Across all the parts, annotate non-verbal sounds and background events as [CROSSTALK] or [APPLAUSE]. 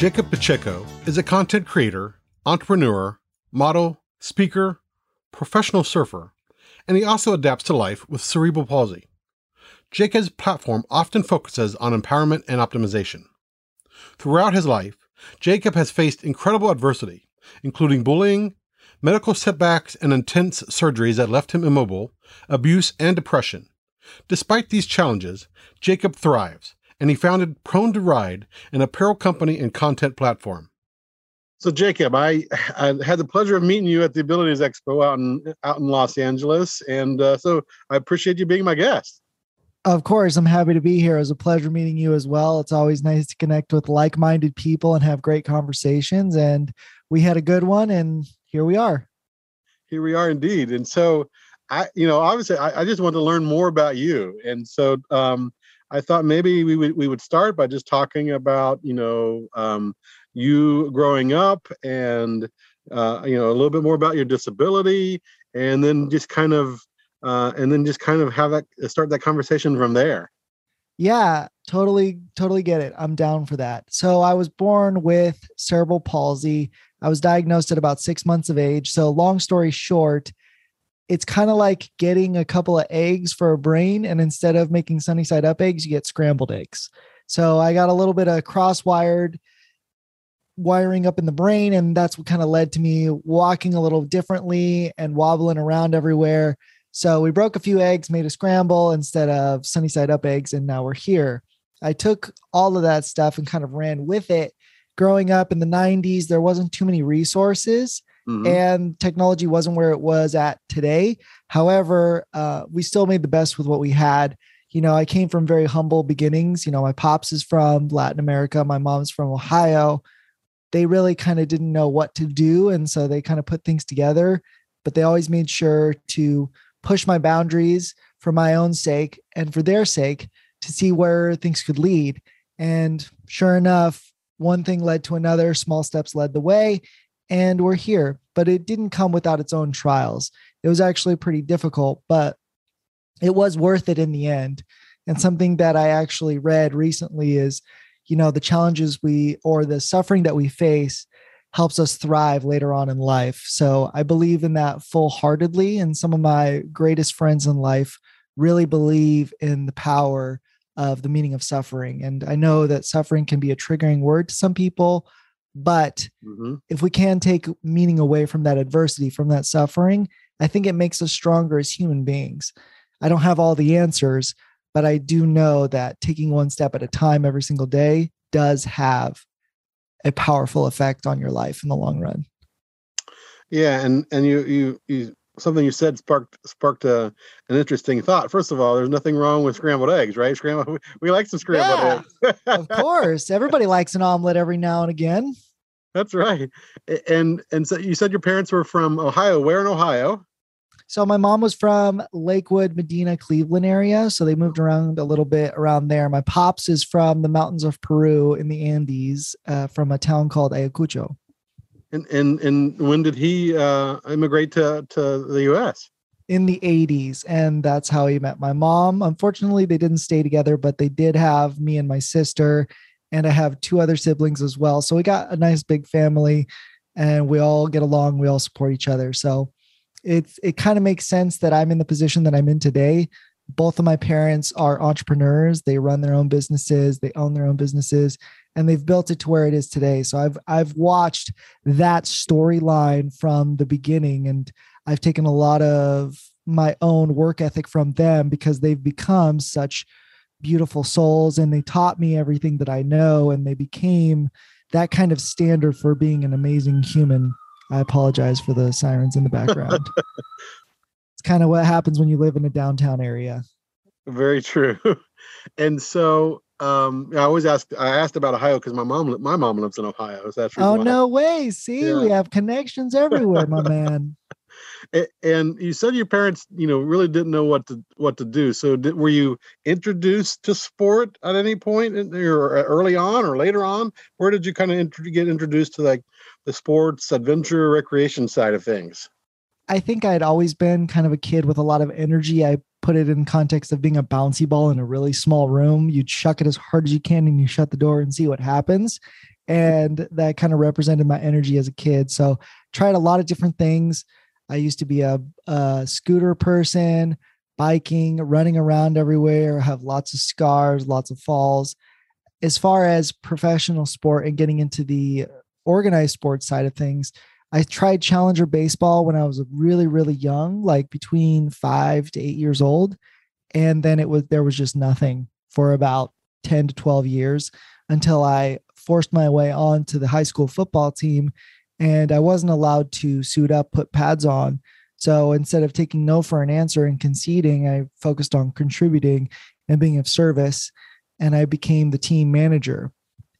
Jacob Pacheco is a content creator, entrepreneur, model, speaker, professional surfer, and he also adapts to life with cerebral palsy. Jacob's platform often focuses on empowerment and optimization. Throughout his life, Jacob has faced incredible adversity, including bullying, medical setbacks, and intense surgeries that left him immobile, abuse, and depression. Despite these challenges, Jacob thrives and he founded Prone to Ride, an apparel company and content platform. So, Jacob, I, I had the pleasure of meeting you at the Abilities Expo out in out in Los Angeles, and uh, so I appreciate you being my guest. Of course, I'm happy to be here. It was a pleasure meeting you as well. It's always nice to connect with like-minded people and have great conversations. And we had a good one, and here we are. Here we are, indeed. And so, I, you know, obviously, I, I just want to learn more about you. And so, um, I thought maybe we would we would start by just talking about you know um, you growing up and uh, you know a little bit more about your disability, and then just kind of uh, and then just kind of have that start that conversation from there. Yeah, totally, totally get it. I'm down for that. So I was born with cerebral palsy. I was diagnosed at about six months of age. So long story short, it's kind of like getting a couple of eggs for a brain and instead of making sunny side up eggs you get scrambled eggs. So i got a little bit of cross wired wiring up in the brain and that's what kind of led to me walking a little differently and wobbling around everywhere. So we broke a few eggs made a scramble instead of sunny side up eggs and now we're here. I took all of that stuff and kind of ran with it. Growing up in the 90s there wasn't too many resources Mm-hmm. and technology wasn't where it was at today. However, uh, we still made the best with what we had. You know, I came from very humble beginnings. You know, my pops is from Latin America, my mom's from Ohio. They really kind of didn't know what to do. And so they kind of put things together, but they always made sure to push my boundaries for my own sake and for their sake to see where things could lead. And sure enough, one thing led to another, small steps led the way and we're here. But it didn't come without its own trials. It was actually pretty difficult, but it was worth it in the end. And something that I actually read recently is, you know, the challenges we or the suffering that we face helps us thrive later on in life. So I believe in that full heartedly. And some of my greatest friends in life really believe in the power of the meaning of suffering. And I know that suffering can be a triggering word to some people, but mm-hmm. if we can take meaning away from that adversity, from that suffering, I think it makes us stronger as human beings. I don't have all the answers, but I do know that taking one step at a time every single day does have a powerful effect on your life in the long run. Yeah, and and you you you something you said sparked sparked a, an interesting thought. First of all, there's nothing wrong with scrambled eggs, right? Scrambled, [LAUGHS] we like some scrambled yeah, eggs. [LAUGHS] of course, everybody likes an omelet every now and again. That's right. And and so you said your parents were from Ohio. Where in Ohio? So my mom was from Lakewood, Medina, Cleveland area. So they moved around a little bit around there. My pops is from the mountains of Peru in the Andes, uh, from a town called Ayacucho. And and and when did he uh, immigrate to to the U.S.? In the 80s, and that's how he met my mom. Unfortunately, they didn't stay together, but they did have me and my sister, and I have two other siblings as well. So we got a nice big family, and we all get along. We all support each other. So it's it kind of makes sense that I'm in the position that I'm in today. Both of my parents are entrepreneurs. They run their own businesses. They own their own businesses and they've built it to where it is today. So I've I've watched that storyline from the beginning and I've taken a lot of my own work ethic from them because they've become such beautiful souls and they taught me everything that I know and they became that kind of standard for being an amazing human. I apologize for the sirens in the background. [LAUGHS] it's kind of what happens when you live in a downtown area. Very true. [LAUGHS] And so um, I always ask. I asked about Ohio because my mom, my mom lives in Ohio. So that's oh no way! See, yeah. we have connections everywhere, my man. [LAUGHS] And you said your parents, you know, really didn't know what to what to do. So, did, were you introduced to sport at any point, in, or early on, or later on? Where did you kind of int- get introduced to like the sports, adventure, recreation side of things? I think I'd always been kind of a kid with a lot of energy. I put it in context of being a bouncy ball in a really small room. You chuck it as hard as you can and you shut the door and see what happens. And that kind of represented my energy as a kid. So tried a lot of different things. I used to be a, a scooter person, biking, running around everywhere, have lots of scars, lots of falls. As far as professional sport and getting into the organized sports side of things, I tried challenger baseball when I was really, really young, like between five to eight years old. And then it was, there was just nothing for about 10 to 12 years until I forced my way on to the high school football team. And I wasn't allowed to suit up, put pads on. So instead of taking no for an answer and conceding, I focused on contributing and being of service. And I became the team manager.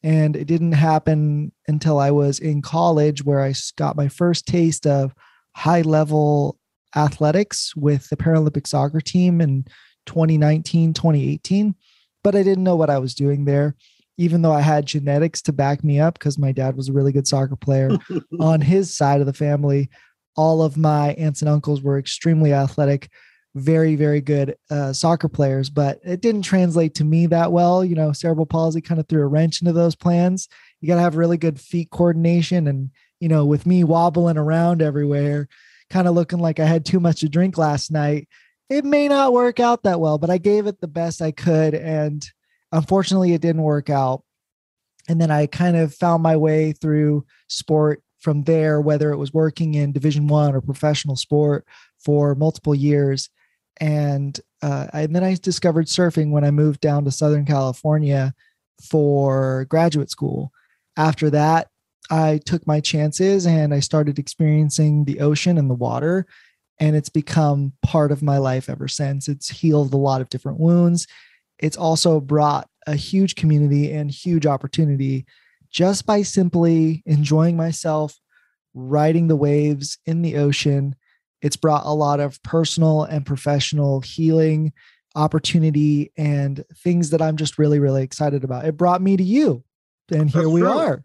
And it didn't happen until I was in college where I got my first taste of high level athletics with the Paralympic soccer team in 2019, 2018. But I didn't know what I was doing there, even though I had genetics to back me up because my dad was a really good soccer player [LAUGHS] on his side of the family. All of my aunts and uncles were extremely athletic very very good uh, soccer players but it didn't translate to me that well. You know cerebral palsy kind of threw a wrench into those plans. You got to have really good feet coordination and you know with me wobbling around everywhere kind of looking like i had too much to drink last night it may not work out that well but i gave it the best i could and unfortunately it didn't work out. And then i kind of found my way through sport from there whether it was working in division one or professional sport for multiple years and uh, and then I discovered surfing when I moved down to Southern California for graduate school. After that, I took my chances and I started experiencing the ocean and the water, and it's become part of my life ever since. It's healed a lot of different wounds. It's also brought a huge community and huge opportunity just by simply enjoying myself, riding the waves in the ocean, it's brought a lot of personal and professional healing opportunity and things that I'm just really, really excited about. It brought me to you. And here That's we true. are.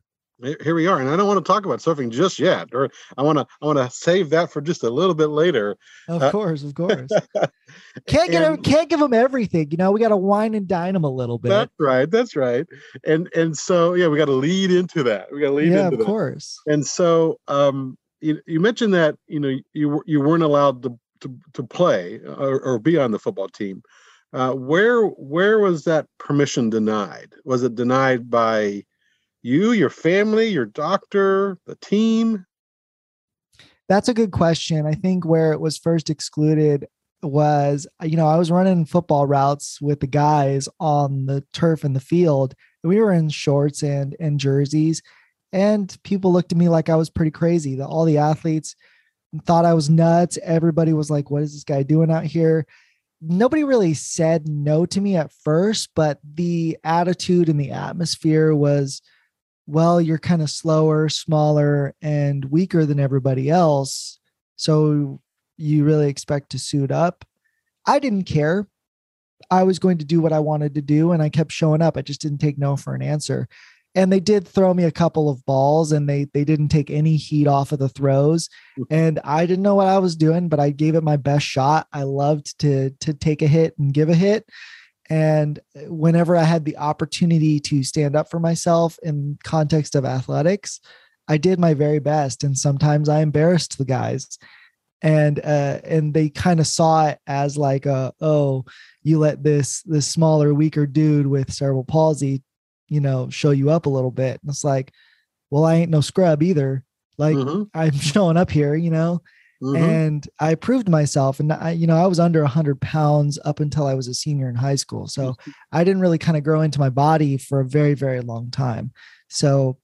Here we are. And I don't want to talk about surfing just yet. Or I want to I want to save that for just a little bit later. Of uh, course, of course. [LAUGHS] can't get and, can't give them everything. You know, we got to wine and dine them a little bit. That's right. That's right. And and so yeah, we got to lead into that. We got to lead into that. yeah, into of course. And so um you, you mentioned that you know you you weren't allowed to to, to play or, or, be on the football team. Uh, where where was that permission denied? Was it denied by you, your family, your doctor, the team? That's a good question. I think where it was first excluded was, you know, I was running football routes with the guys on the turf in the field. We were in shorts and and jerseys, and people looked at me like I was pretty crazy. The, all the athletes thought I was nuts. Everybody was like, what is this guy doing out here? Nobody really said no to me at first, but the attitude and the atmosphere was, well, you're kind of slower, smaller, and weaker than everybody else. So you really expect to suit up. I didn't care. I was going to do what I wanted to do, and I kept showing up. I just didn't take no for an answer and they did throw me a couple of balls and they they didn't take any heat off of the throws. Mm. and i didn't know what i was doing but i gave it my best shot. I loved to to take a hit and give a hit. And whenever i had the opportunity to stand up for myself in context of athletics i did my very best and sometimes i embarrassed the guys. And uh and they kind of saw it as like a oh you let this this smaller weaker dude with cerebral palsy you know, show you up a little bit. And it's like, well, I ain't no scrub either. Like mm-hmm. I'm [LAUGHS] showing up here, you know, mm-hmm. and I proved myself. And I, you know, I was under a hundred pounds up until I was a senior in high school. So I didn't really kind of grow into my body for a very, very long time. So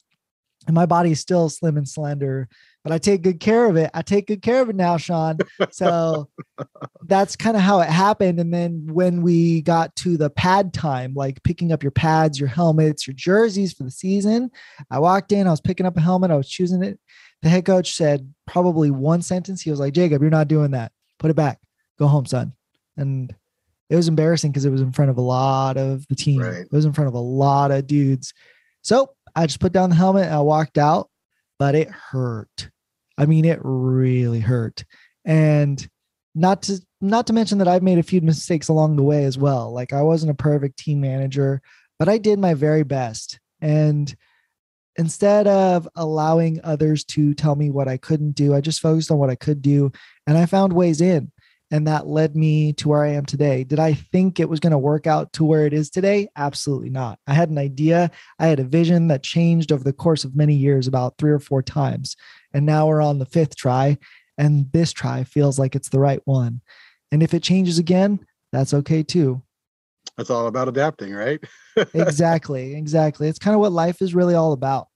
and my body is still slim and slender but i take good care of it. I take good care of it now sean. So [LAUGHS] that's kind of how it happened. And then when we got to the pad time like picking up your pads your helmets your jerseys for the season i walked in i was picking up a helmet i was choosing it. The head coach said probably one sentence. He was like jacob you're not doing that. Put it back. Go home son. And it was embarrassing because it was in front of a lot of the team. Right. It was in front of a lot of dudes. So I just put down the helmet and I walked out, but it hurt. I mean, it really hurt. And not to not to mention that I've made a few mistakes along the way as well. Like I wasn't a perfect team manager, but I did my very best. And instead of allowing others to tell me what I couldn't do, I just focused on what I could do and I found ways in and that led me to where I am today. Did I think it was going to work out to where it is today? Absolutely not. I had an idea, I had a vision that changed over the course of many years, about three or four times. And now we're on the fifth try, and this try feels like it's the right one. And if it changes again, that's okay too. That's all about adapting, right? [LAUGHS] exactly. Exactly. It's kind of what life is really all about.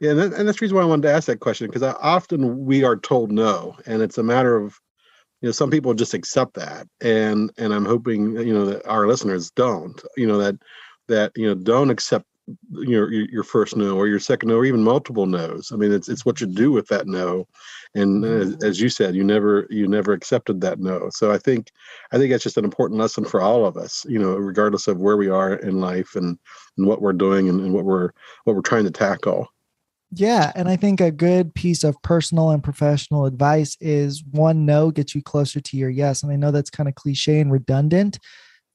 Yeah, and, and that's the reason why I wanted to ask that question because often we are told no, and it's a matter of you know some people just accept that and and i'm hoping you know that our listeners don't you know that that you know don't accept your your first no or your second no or even multiple no's. I mean it's it's what you do with that no and as, mm-hmm. as you said you never you never accepted that no. So i think i think that's just an important lesson for all of us you know regardless of where we are in life and and what we're doing and, and what we're what we're trying to tackle yeah. And I think a good piece of personal and professional advice is one no gets you closer to your yes. And I know that's kind of cliche and redundant,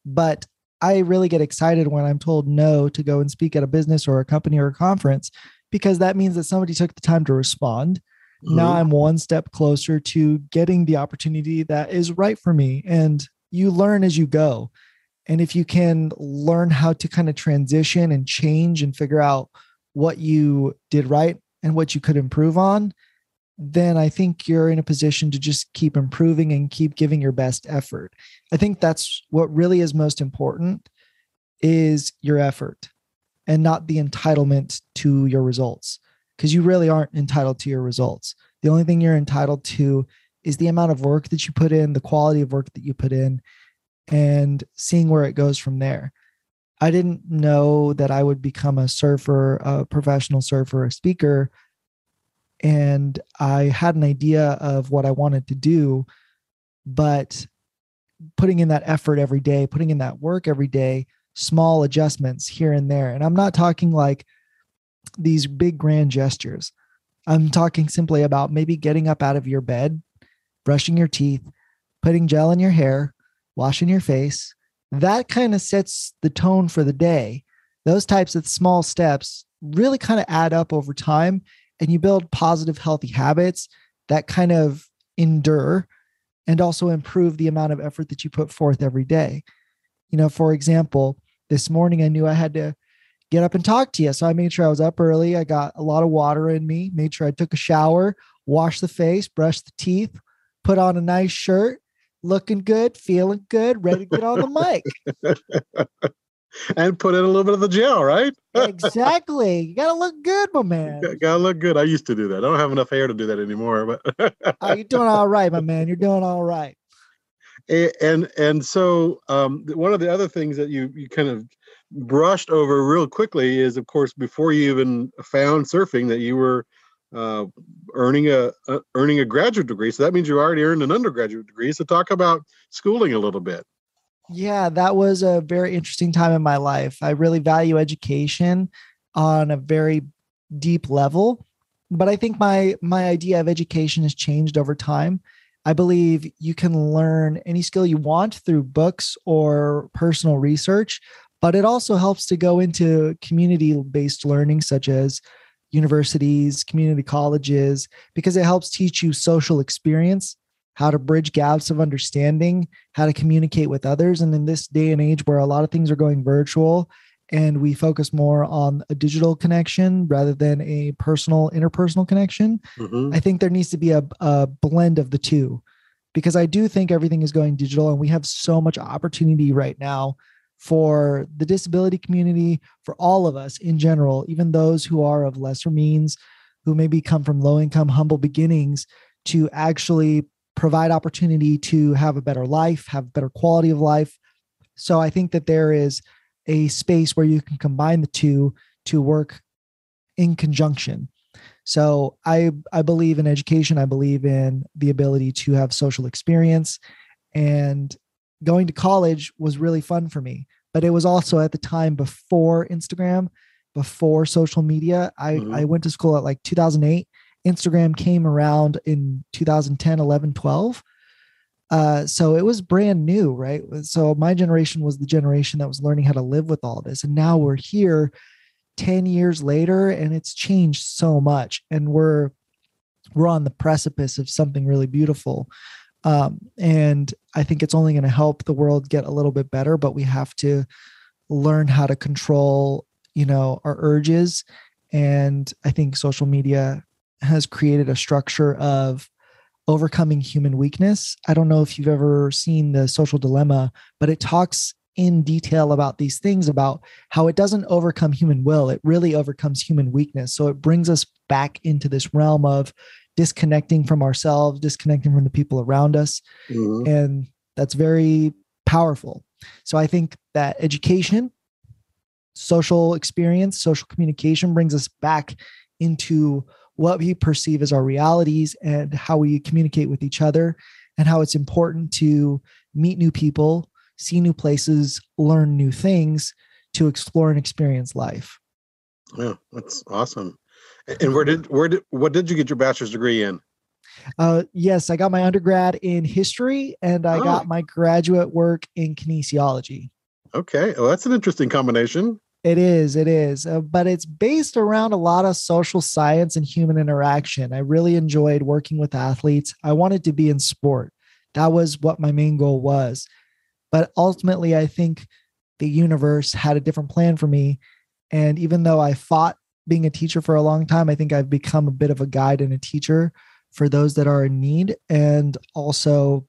but I really get excited when I'm told no to go and speak at a business or a company or a conference because that means that somebody took the time to respond. Mm-hmm. Now I'm one step closer to getting the opportunity that is right for me. And you learn as you go. And if you can learn how to kind of transition and change and figure out what you did right and what you could improve on, then I think you're in a position to just keep improving and keep giving your best effort. I think that's what really is most important is your effort and not the entitlement to your results because you really aren't entitled to your results. The only thing you're entitled to is the amount of work that you put in, the quality of work that you put in, and seeing where it goes from there. I didn't know that I would become a surfer, a professional surfer, a speaker. And I had an idea of what I wanted to do, but putting in that effort every day, putting in that work every day, small adjustments here and there. And I'm not talking like these big grand gestures. I'm talking simply about maybe getting up out of your bed, brushing your teeth, putting gel in your hair, washing your face, that kind of sets the tone for the day. Those types of small steps really kind of add up over time and you build positive, healthy habits that kind of endure and also improve the amount of effort that you put forth every day. You know, for example, this morning I knew I had to get up and talk to you. So I made sure I was up early. I got a lot of water in me, made sure I took a shower, washed the face, brushed the teeth, put on a nice shirt, looking good, feeling good, ready to get on the mic. [LAUGHS] and put in a little bit of the gel, right? exactly. [LAUGHS] You gotta look good, my man. Gotta look good. I used to do that. I don't have enough hair to do that anymore, but oh, you're doing all right, my man. You're doing all right. [LAUGHS] And and so um, one of the other things that you you kind of brushed over real quickly is, of course, before you even found surfing, that you were uh, earning a, a, earning a graduate degree. So that means you already earned an undergraduate degree. So talk about schooling a little bit. Yeah, that was a very interesting time in my life. I really value education on a very deep level, but I think my my idea of education has changed over time. I believe you can learn any skill you want through books or personal research, but it also helps to go into community based learning such as universities, community colleges, because it helps teach you social experience, how to bridge gaps of understanding, how to communicate with others. And in this day and age where a lot of things are going virtual and we focus more on a digital connection rather than a personal, interpersonal connection, mm-hmm. I think there needs to be a, a blend of the two because I do think everything is going digital and we have so much opportunity right now for the disability community, for all of us in general, even those who are of lesser means, who maybe come from low income, humble beginnings, to actually provide opportunity to have a better life, have better quality of life. So I think that there is a space where you can combine the two to work in conjunction. So I I believe in education. I believe in the ability to have social experience, and going to college was really fun for me. But it was also at the time before Instagram, before social media. I mm-hmm. I went to school at like 2008. Instagram came around in 2010, 11, 12. Uh, so it was brand new, right? So my generation was the generation that was learning how to live with all this. And now we're here 10 years later and it's changed so much. And we're we're on the precipice of something really beautiful. Um, and I think it's only going to help the world get a little bit better, but we have to learn how to control, you know, our urges. And I think social media has created a structure of overcoming human weakness. I don't know if you've ever seen the social dilemma, but it talks in detail about these things about how it doesn't overcome human will, it really overcomes human weakness. So it brings us back into this realm of disconnecting from ourselves, disconnecting from the people around us. Mm-hmm. And that's very powerful. So I think that education, social experience, social communication brings us back into what we perceive as our realities and how we communicate with each other and how it's important to meet new people, see new places, learn new things to explore and experience life. Yeah, that's awesome. And where did where did what did you get your bachelor's degree in? Uh, yes, I got my undergrad in history and I oh. got my graduate work in kinesiology. Okay, well, that's an interesting combination. It is, it is, uh, but it's based around a lot of social science and human interaction. I really enjoyed working with athletes. I wanted to be in sport. That was what my main goal was. But ultimately, I think the universe had a different plan for me. And even though I fought being a teacher for a long time, I think I've become a bit of a guide and a teacher for those that are in need. And also,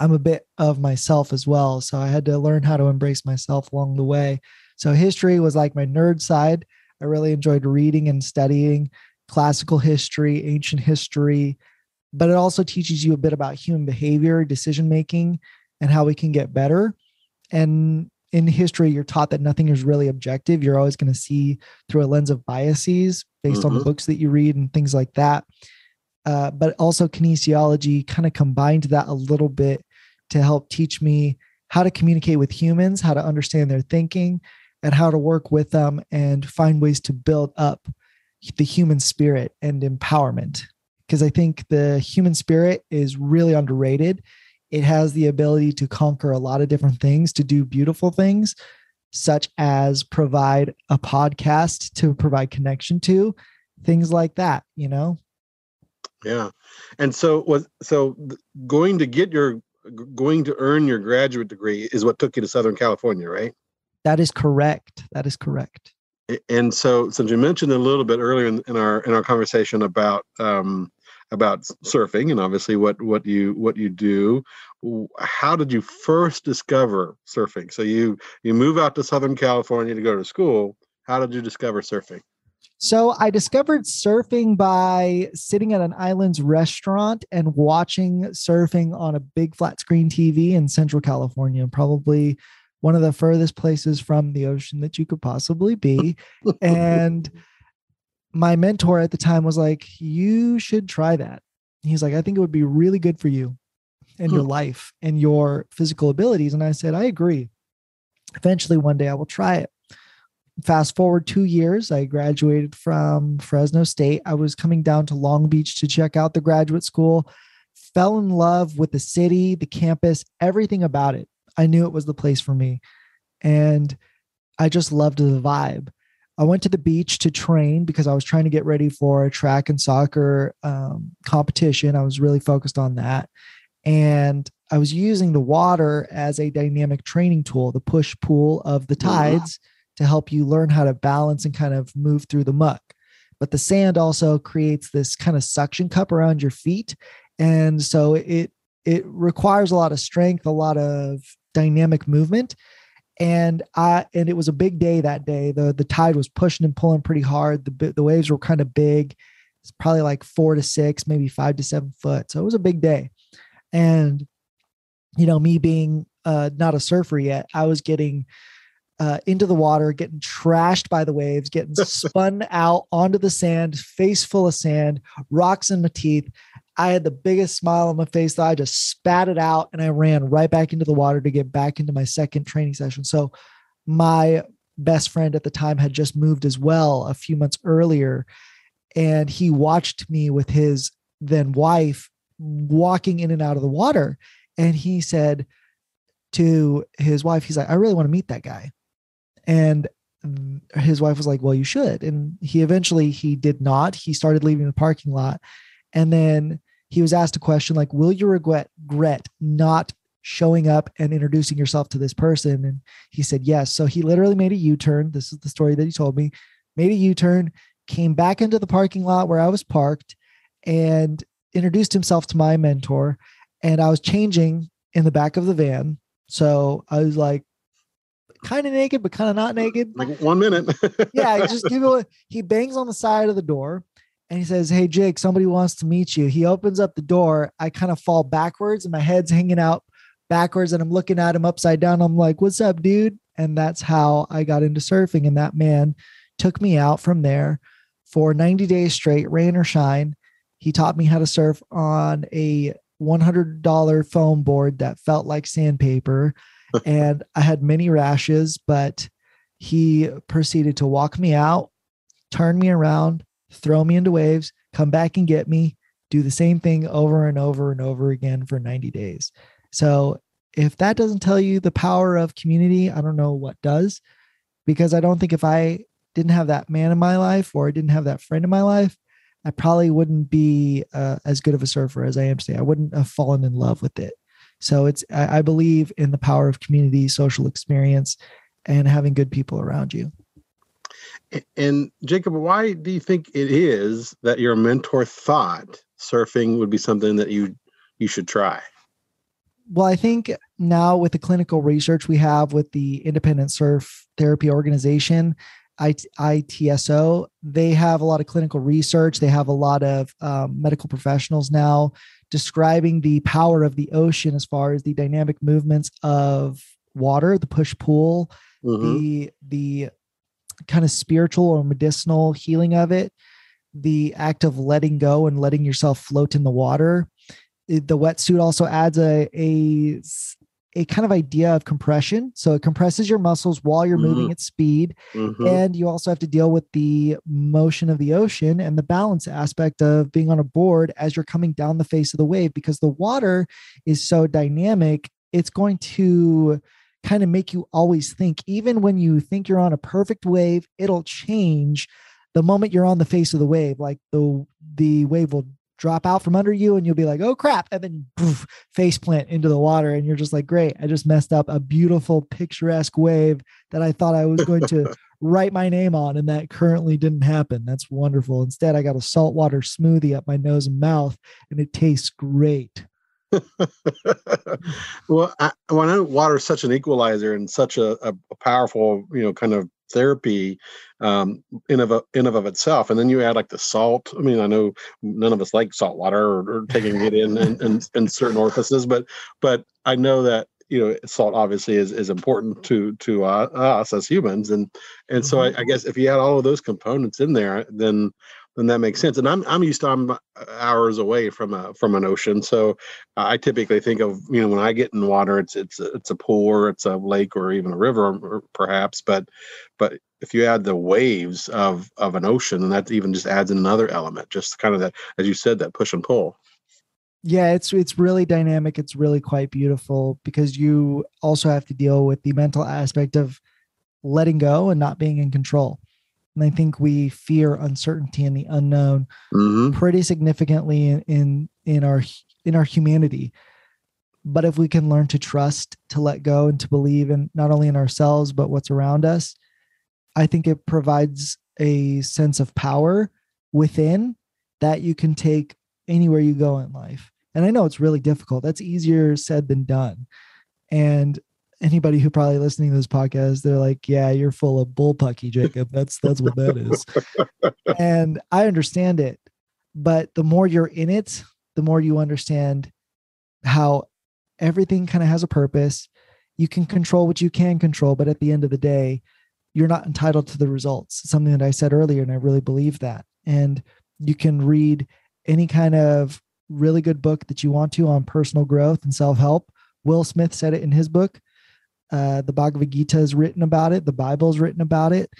I'm a bit of myself as well. So I had to learn how to embrace myself along the way. So history was like my nerd side. I really enjoyed reading and studying classical history, ancient history, but it also teaches you a bit about human behavior, decision making, and how we can get better. And in history, you're taught that nothing is really objective. You're always going to see through a lens of biases based mm-hmm. on the mm-hmm. books that you read and things like that. Uh, but also, kinesiology kind of combined that a little bit to help teach me how to communicate with humans, how to understand their thinking, and how to work with them and find ways to build up the human spirit and empowerment. Because I think the human spirit is really underrated. It has the ability to conquer a lot of different things, to do beautiful things, such as provide a podcast to provide connection to, things like that, you know? Yeah. And so was so going to get your going to earn your graduate degree is what took you to Southern California, right? That is correct. That is correct. And so, since you mentioned a little bit earlier in, in our in our conversation about um, about surfing and obviously what what you what you do, how did you first discover surfing? So you you move out to Southern California to go to school. How did you discover surfing? So I discovered surfing by sitting at an island's restaurant and watching surfing on a big flat screen TV in Central California, probably one of the furthest places from the ocean that you could possibly be. [LAUGHS] and my mentor at the time was like, You should try that. He's like, I think it would be really good for you and your hmm. life and your physical abilities. And I said, I agree. Eventually, one day I will try it. Fast forward two years, I graduated from Fresno State. I was coming down to Long Beach to check out the graduate school, fell in love with the city, the campus, everything about it. I knew it was the place for me. And I just loved the vibe. I went to the beach to train because I was trying to get ready for a track and soccer um, competition. I was really focused on that. And I was using the water as a dynamic training tool, the push pull of the tides to help you learn how to balance and kind of move through the muck. But the sand also creates this kind of suction cup around your feet. And so it it requires a lot of strength, a lot of dynamic movement. And I and it was a big day that day. the The tide was pushing and pulling pretty hard. The the waves were kind of big. It's probably like four to six, maybe five to seven foot. So it was a big day, and you know, me being uh, not a surfer yet, I was getting uh, into the water, getting trashed by the waves, getting [LAUGHS] spun out onto the sand, face full of sand, rocks in my teeth. I had the biggest smile on my face that I just spat it out and I ran right back into the water to get back into my second training session. So my best friend at the time had just moved as well a few months earlier. And he watched me with his then wife walking in and out of the water. And he said to his wife, he's like, I really want to meet that guy. And his wife was like, Well, you should. And he eventually he did not. He started leaving the parking lot. And then he was asked a question like, Will you regret, regret not showing up and introducing yourself to this person? And he said, Yes. So he literally made a U turn. This is the story that he told me, made a U turn, came back into the parking lot where I was parked and introduced himself to my mentor. And I was changing in the back of the van. So I was like, kind of naked, but kind of not naked. Like one minute. [LAUGHS] yeah, just give it. He bangs on the side of the door, and he says, Hey, Jake, somebody wants to meet you. He opens up the door. I kind of fall backwards and my head's hanging out backwards and I'm looking at him upside down. I'm like, What's up, dude? And that's how I got into surfing. And that man took me out from there for 90 days straight, rain or shine. He taught me how to surf on a $100 foam board that felt like sandpaper. [LAUGHS] and I had many rashes, but he proceeded to walk me out, turn me around, throw me into waves, come back and get me, do the same thing over and over and over again for 90 days. So if that doesn't tell you the power of community, I don't know what does. Because I don't think if I didn't have that man in my life or I didn't have that friend in my life, I probably wouldn't be uh, as good of a surfer as I am today. I wouldn't have fallen in love with it. So it's I, I believe in the power of community, social experience, and having good people around you. And Jacob, why do you think it is that your mentor thought surfing would be something that you you should try? Well, I think now with the clinical research we have with the Independent Surf Therapy Organization, ITSO, they have a lot of clinical research. They have a lot of um, medical professionals now describing the power of the ocean as far as the dynamic movements of water, the push pull, mm-hmm. the the kind of spiritual or medicinal healing of it, the act of letting go and letting yourself float in the water. The wetsuit also adds a, a, a kind of idea of compression. So it compresses your muscles while you're mm-hmm. moving at speed. Mm-hmm. And you also have to deal with the motion of the ocean and the balance aspect of being on a board as you're coming down the face of the wave because the water is so dynamic. It's going to kind of make you always think, even when you think you're on a perfect wave, it'll change the moment you're on the face of the wave. Like the the wave will drop out from under you and you'll be like, oh crap. And then poof, face plant into the water. And you're just like, great, I just messed up a beautiful, picturesque wave that I thought I was going to [LAUGHS] write my name on. And that currently didn't happen. That's wonderful. Instead, I got a saltwater smoothie up my nose and mouth, and it tastes great. [LAUGHS] well, I, well, I know water is such an equalizer and such a, a, powerful, you know, kind of therapy um, in of in of itself. And then you add like the salt. I mean, I know none of us like salt water or, or taking it in, in, in in certain orifices, but but I know that you know salt obviously is is important to to uh, us as humans, and and mm-hmm. so I, I guess if you add all of those components in there, then then that makes sense. And I'm I'm used to I'm uh, hours away from a from an ocean, so I typically think of you know when I get in water, it's it's it's a pool or it's a lake or even a river perhaps. But but if you add the waves of of an ocean, and that even just adds another element, just kind of that as you said that push and pull. Yeah, it's it's really dynamic. It's really quite beautiful because you also have to deal with the mental aspect of letting go and not being in control and I think we fear uncertainty and the unknown mm-hmm. pretty significantly in, in in our in our humanity. But if we can learn to trust, to let go, and to believe in not only in ourselves but what's around us, I think it provides a sense of power within that you can take anywhere you go in life. And I know it's really difficult. That's easier said than done. And anybody who probably listening to this podcast, they're like, "Yeah, you're full of bullpucky, Jacob. That's that's what that is." [LAUGHS] and I understand it, but the more you're in it, the more you understand how everything kind of has a purpose. You can control what you can control, but at the end of the day, you're not entitled to the results. It's something that I said earlier, and I really believe that. And you can read any kind of really good book that you want to on personal growth and self help. Will Smith said it in his book. Uh, the Bhagavad Gita is written about it. The Bible is written about it.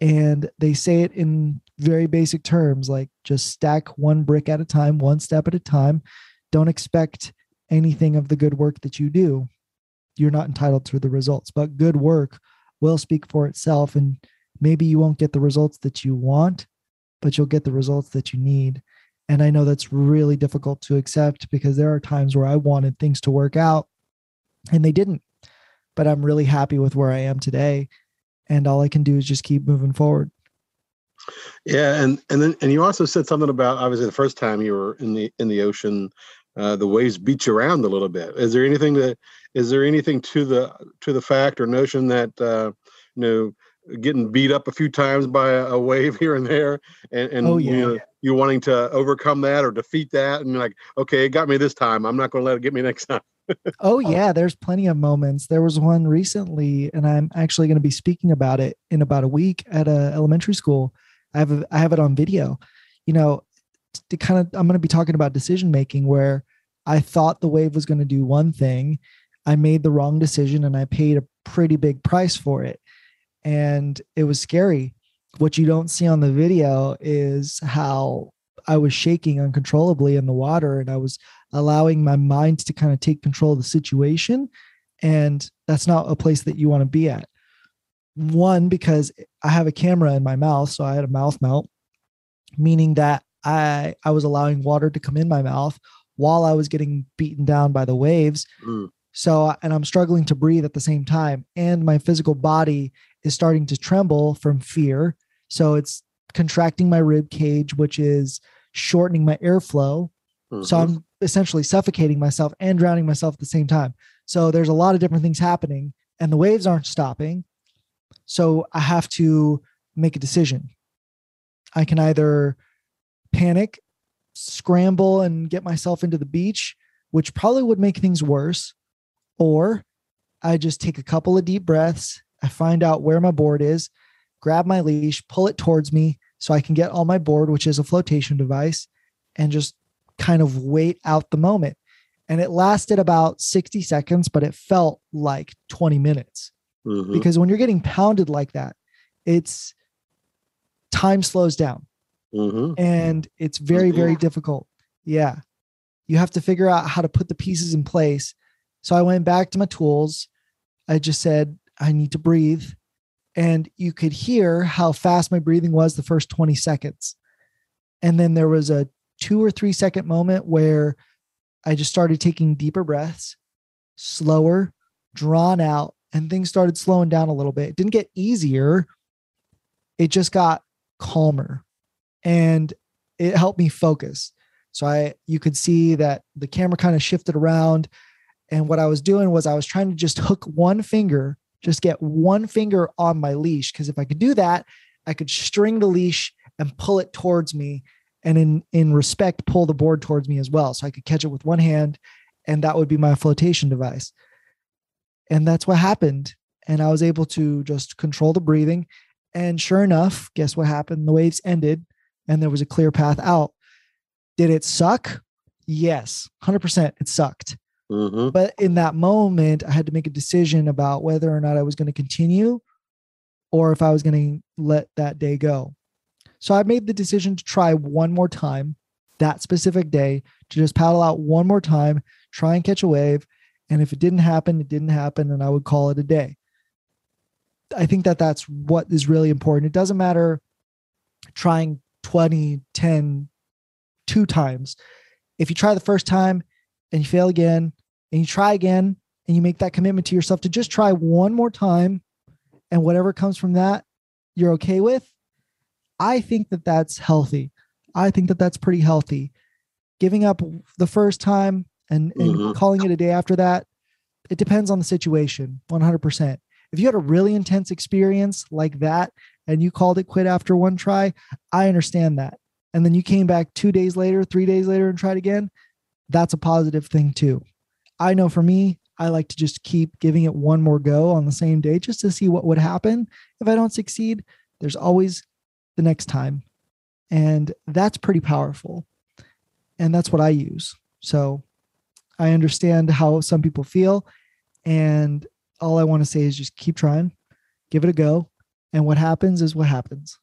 And they say it in very basic terms like just stack one brick at a time, one step at a time. Don't expect anything of the good work that you do. You're not entitled to the results, but good work will speak for itself. And maybe you won't get the results that you want, but you'll get the results that you need. And I know that's really difficult to accept because there are times where I wanted things to work out and they didn't. But I'm really happy with where I am today. And all I can do is just keep moving forward. Yeah, and and then and you also said something about obviously the first time you were in the in the ocean, uh, the waves beat you around a little bit. Is there anything that is there anything to the to the fact or notion that uh, you know getting beat up a few times by a, a wave [LAUGHS] here and there, and, and oh, yeah. you know you wanting to overcome that or defeat that, and like okay, it got me this time. I'm not going to let it get me next time. Oh, oh yeah, there's plenty of moments. There was one recently, and I'm actually going to be speaking about it in about a week at a elementary school. I have a, I have it on video. You know, to kind of I'm going to be talking about decision making where I thought the wave was going to do one thing, I made the wrong decision, and I paid a pretty big price for it, and it was scary. What you don't see on the video is how I was shaking uncontrollably in the water, and I was allowing my mind to kind of take control of the situation. And that's not a place that you want to be at. One, because I have a camera in my mouth, so I had a mouth mount, meaning that I I was allowing water to come in my mouth while I was getting beaten down by the waves. Mm. So, and I'm struggling to breathe at the same time, and my physical body is starting to tremble from fear. So it's contracting my rib cage, which is shortening my airflow. Mm-hmm. So I'm essentially suffocating myself and drowning myself at the same time. So there's a lot of different things happening and the waves aren't stopping. So I have to make a decision. I can either panic, scramble, and get myself into the beach, which probably would make things worse, or I just take a couple of deep breaths. I find out where my board is, grab my leash, pull it towards me so I can get on my board, which is a flotation device, and just kind of wait out the moment. And it lasted about 60 seconds, but it felt like 20 minutes. Mm-hmm. Because when you're getting pounded like that, it's time slows down. Mm-hmm. And it's very, very mm-hmm. difficult. Yeah. You have to figure out how to put the pieces in place. So I went back to my tools. I just said, I need to breathe. And you could hear how fast my breathing was the first 20 seconds. And then there was a two or three second moment where I just started taking deeper breaths, slower, drawn out, and things started slowing down a little bit. It didn't get easier, it just got calmer and it helped me focus. So I you could see that the camera kind of shifted around and what I was doing was I was trying to just hook one finger, just get one finger on my leash because if I could do that, I could string the leash and pull it towards me and in in respect pull the board towards me as well so i could catch it with one hand and that would be my flotation device. And that's what happened and i was able to just control the breathing and sure enough guess what happened? The waves ended and there was a clear path out. Did it suck? Yes 100% it sucked. Mm-hmm. but in that moment i had to make a decision about whether or not i was going to continue or if i was going to let that day go so I made the decision to try one more time that specific day to just paddle out one more time, try and catch a wave. And if it didn't happen, it didn't happen, and I would call it a day. I think that that's what is really important. It doesn't matter trying 20, 10, two times. If you try the first time and you fail again, and you try again, and you make that commitment to yourself to just try one more time, and whatever comes from that, you're okay with, I think that that's healthy. I think that that's pretty healthy. Giving up the first time and, and mm-hmm. calling it a day after that, it depends on the situation 100% if you had a really intense experience like that and you called it quit after one try i understand that and then you came back two days later three days later and tried again that's a positive thing too i know for me i like to just keep giving it one more go on the same day just to see what would happen if i don't succeed there's always the next time and that's pretty powerful and that's what i use so I understand how some people feel. And all I want to say is just keep trying, give it a go. And what happens is what happens.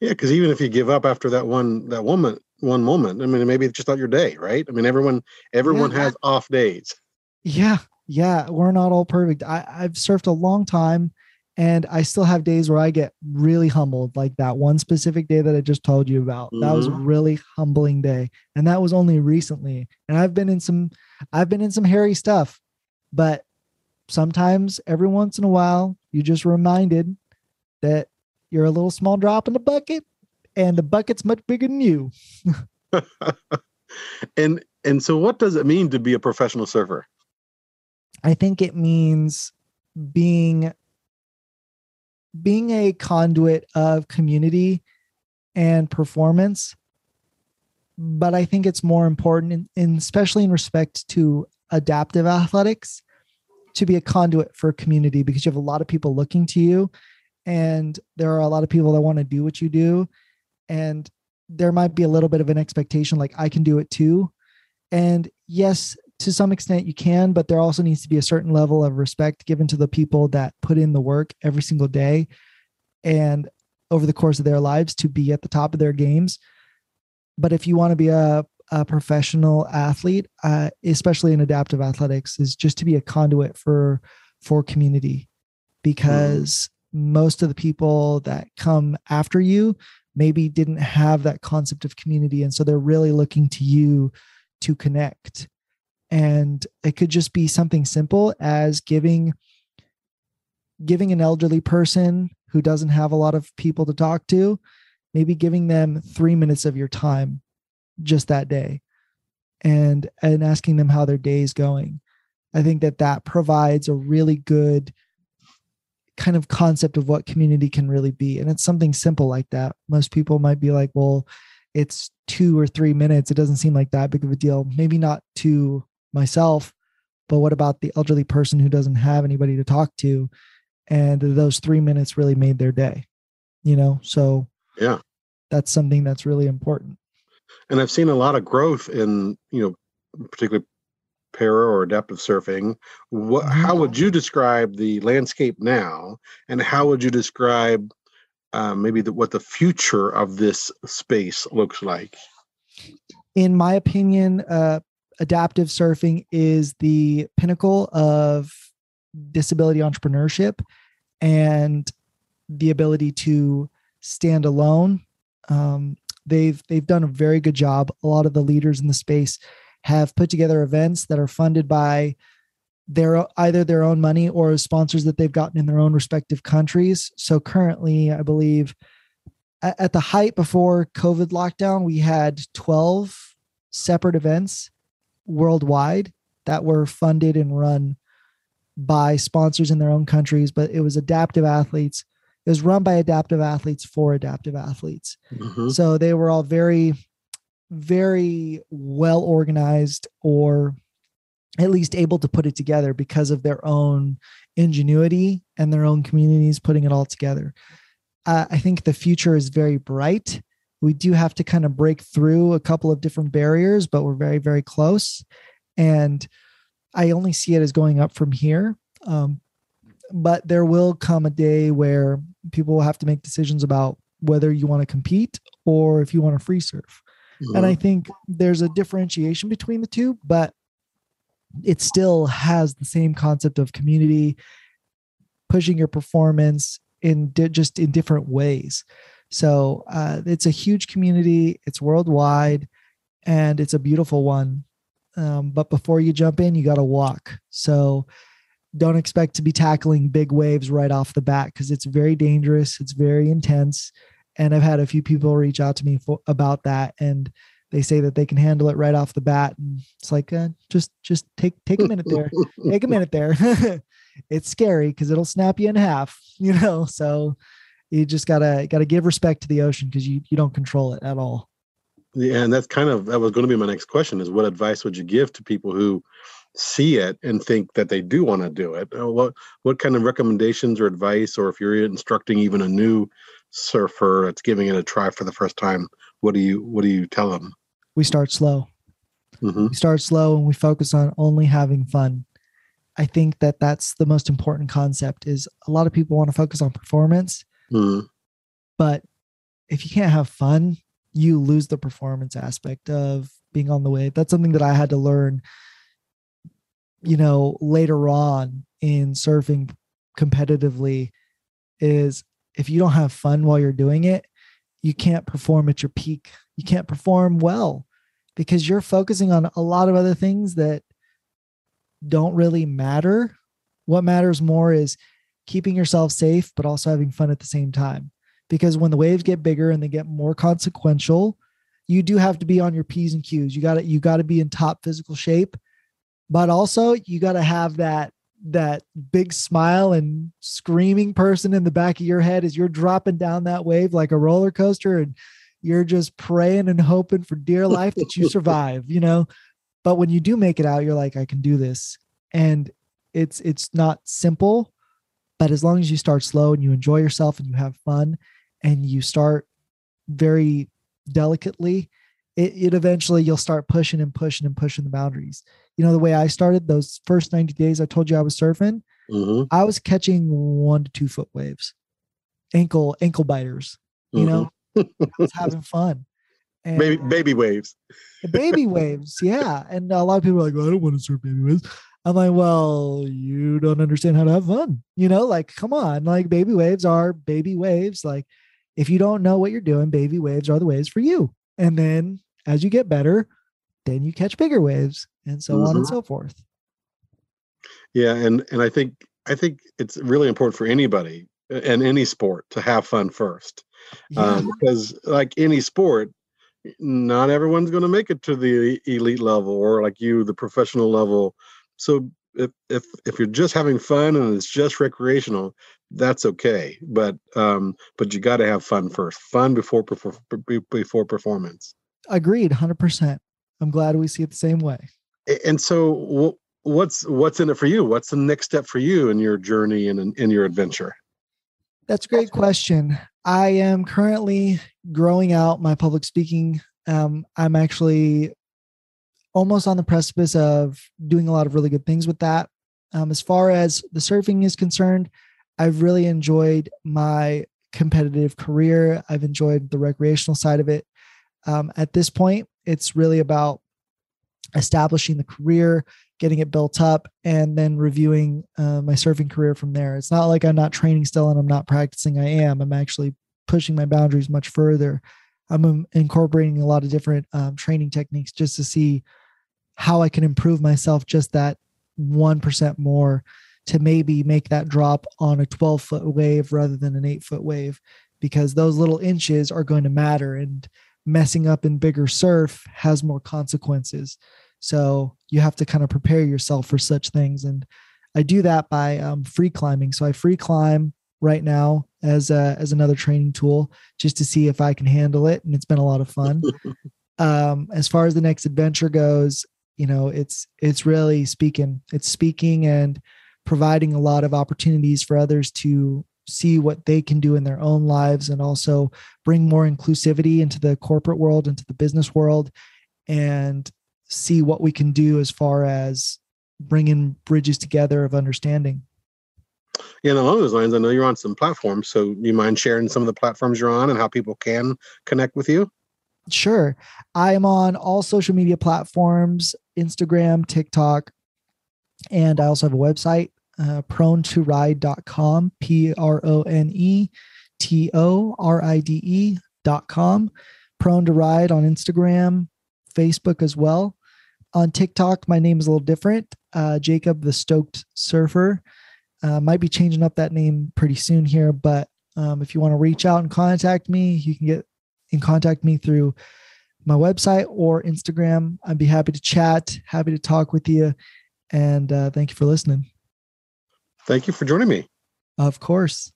Yeah, because even if you give up after that one that woman one moment, I mean maybe it's just not your day, right? I mean everyone everyone yeah. has off days. Yeah, yeah. We're not all perfect. I, I've surfed a long time and I still have days where I get really humbled, like that one specific day that I just told you about. Mm-hmm. That was a mm-hmm. really humbling day. And that was only recently. And I've been in some, I've been in some hairy stuff, but sometimes every once in a while, you just reminded that you're a little small drop in the bucket and the bucket's much bigger than you. [LAUGHS] and and so what does it mean to be a professional surfer? I think it means being being a conduit of community and performance but i think it's more important especially in respect to adaptive athletics to be a conduit for community because you have a lot of people looking to you and there are a lot of people that want to do what you do. And there might be a little bit of an expectation like i can do it too. And yes to some extent you can, but there also needs to be a certain level of respect given to the people that put in the work every single day and over the course of their lives to be at the top of their games. But if you want to be a, a professional athlete, uh, especially in adaptive athletics, is just to be a conduit for for community, because mm. most of the people that come after you maybe didn't have that concept of community, and so they're really looking to you to connect and it could just be something simple as giving giving an elderly person who doesn't have a lot of people to talk to maybe giving them 3 minutes of your time just that day and and asking them how their day is going. I think that that provides a really good kind of concept of what community can really be and it's something simple like that. Most people might be like well it's 2 or 3 minutes. It doesn't seem like that big of a deal. Maybe not to myself but what about the elderly person who doesn't have anybody to talk to? And those three minutes really made their day you know? So yeah. that's something that's really important. And i've seen a lot of growth in you know particularly para or adaptive surfing. What mm-hmm. how would you describe the landscape now? And how would you describe uh, maybe the, what the future of this space looks like? In my opinion uh, adaptive surfing is the pinnacle of disability entrepreneurship and the ability to stand alone. Um, they've they've done a very good job. A lot of the leaders in the space have put together events that are funded by their either their own money or sponsors that they've gotten in their own respective countries. So currently, I believe at, the height before COVID lockdown, we had 12 separate events worldwide that were funded and run by sponsors in their own countries, but it was adaptive athletes. It was run by adaptive athletes for adaptive athletes. Mm-hmm. So they were all very, very well organized or at least able to put it together because of their own ingenuity and their own communities putting it all together. Uh, I think the future is very bright we do have to kind of break through a couple of different barriers, but we're very, very close. And I only see it as going up from here. Um, but there will come a day where people will have to make decisions about whether you want to compete or if you want to free surf. Mm-hmm. And I think there's a differentiation between the two, but it still has the same concept of community, pushing your performance in di- just in different ways. So uh, it's a huge community. It's worldwide, and it's a beautiful one. Um, but before you jump in, you got to walk. So don't expect to be tackling big waves right off the bat because it's very dangerous. It's very intense, and I've had a few people reach out to me for, about that, and they say that they can handle it right off the bat and it's like uh, just just take take a minute there take a minute there [LAUGHS] it's scary because it'll snap you in half [LAUGHS] you know so you just gotta gotta give respect to the ocean because you you don't control it at all. Yeah and that's kind of that was going to be my next question is what advice would you give to people who see it and think that they do want to do it? Uh, what what kind of recommendations or advice or if you're instructing even a new surfer that's giving it a try for the first time what do you what do you tell them? We start slow. Mm-hmm. we start slow and we focus on only having fun. I think that that's the most important concept is a lot of people want to focus on performance mm-hmm. but if you can't have fun you lose the performance aspect of being on the wave that's something that i had to learn you know later on in surfing competitively is if you don't have fun while you're doing it you can't perform at your peak. You can't perform well because you're focusing on a lot of other things that don't really matter. What matters more is keeping yourself safe but also having fun at the same time. Because when the waves get bigger and they get more consequential you do have to be on your p's and q's. You got to you got to be in top physical shape but also you got to have that that big smile and screaming person in the back of your head as you're dropping down that wave like a roller coaster and you're just praying and hoping for dear life that you [LAUGHS] survive you know? But when you do make it out you're like i can do this. And it's it's not simple but as long as you start slow and you enjoy yourself and you have fun and you start very delicately it, it eventually you'll start pushing and pushing and pushing the boundaries. You know the way i started those first 90 days i told you i was surfing mm-hmm. i was catching one to two foot waves ankle ankle biters you Mm-hmm. know I was having fun. [LAUGHS] And baby baby waves. baby waves yeah. And a lot of people are like well, i don't want to surf baby waves i'm like well you don't understand how to have fun you know like come on like baby waves are baby waves like if you don't know what you're doing baby waves are the waves for you and then as you get better then you catch bigger waves and so on and Mhm. so forth Yeah, and and I think I think it's really important for anybody in any sport to have fun first, yeah um, because like any sport, not everyone's going to make it to the elite level or like you, the professional level. So if if if you're just having fun and it's just recreational, that's okay. But um, but you got to have fun first. Fun before before before performance. agreed 100% i'm glad we see it the same way And so, what's what's in it for you? What's the next step for you in your journey and in, in your adventure? That's a great question. I am currently growing out my public speaking. Um, I'm actually almost on the precipice of doing a lot of really good things with that. Um, as far as the surfing is concerned, I've really enjoyed my competitive career. I've enjoyed the recreational side of it. Um, at this point, it's really about establishing the career, getting it built up, and then reviewing uh, my surfing career from there. It's not like I'm not training still and I'm not practicing. I am. I'm actually pushing my boundaries much further. I'm um, incorporating a lot of different um, training techniques just to see how I can improve myself just that 1% more to maybe make that drop on a 12 foot wave rather than an eight foot wave because those little inches are going to matter and messing up in bigger surf has more consequences. So you have to kind of prepare yourself for such things. And I do that by um, free climbing. So I free climb right now as a, as another training tool just to see if I can handle it. And it's been a lot of fun. [LAUGHS] um, as far as the next adventure goes, you know, it's it's really speaking. It's speaking and providing a lot of opportunities for others to see what they can do in their own lives and also bring more inclusivity into the corporate world into the business world and see what we can do as far as bringing bridges together of understanding Yeah, and along those lines, I know you're on some platforms. So, do you mind sharing some of the platforms you're on and how people can connect with you? Sure. I am on all social media platforms instagram tiktok and i also have a website uh, prone to ride.com p-r-o-n-e t-o-r-i-d-e dot com. Prone to ride on instagram facebook as well. On tiktok my name is a little different. Uh, jacob the stoked surfer. Uh, might be changing up that name pretty soon here but um, if you want to reach out and contact me you can get and contact me through my website or Instagram. I'd be happy to chat, happy to talk with you. And uh, thank you for listening. Thank you for joining me. Of course.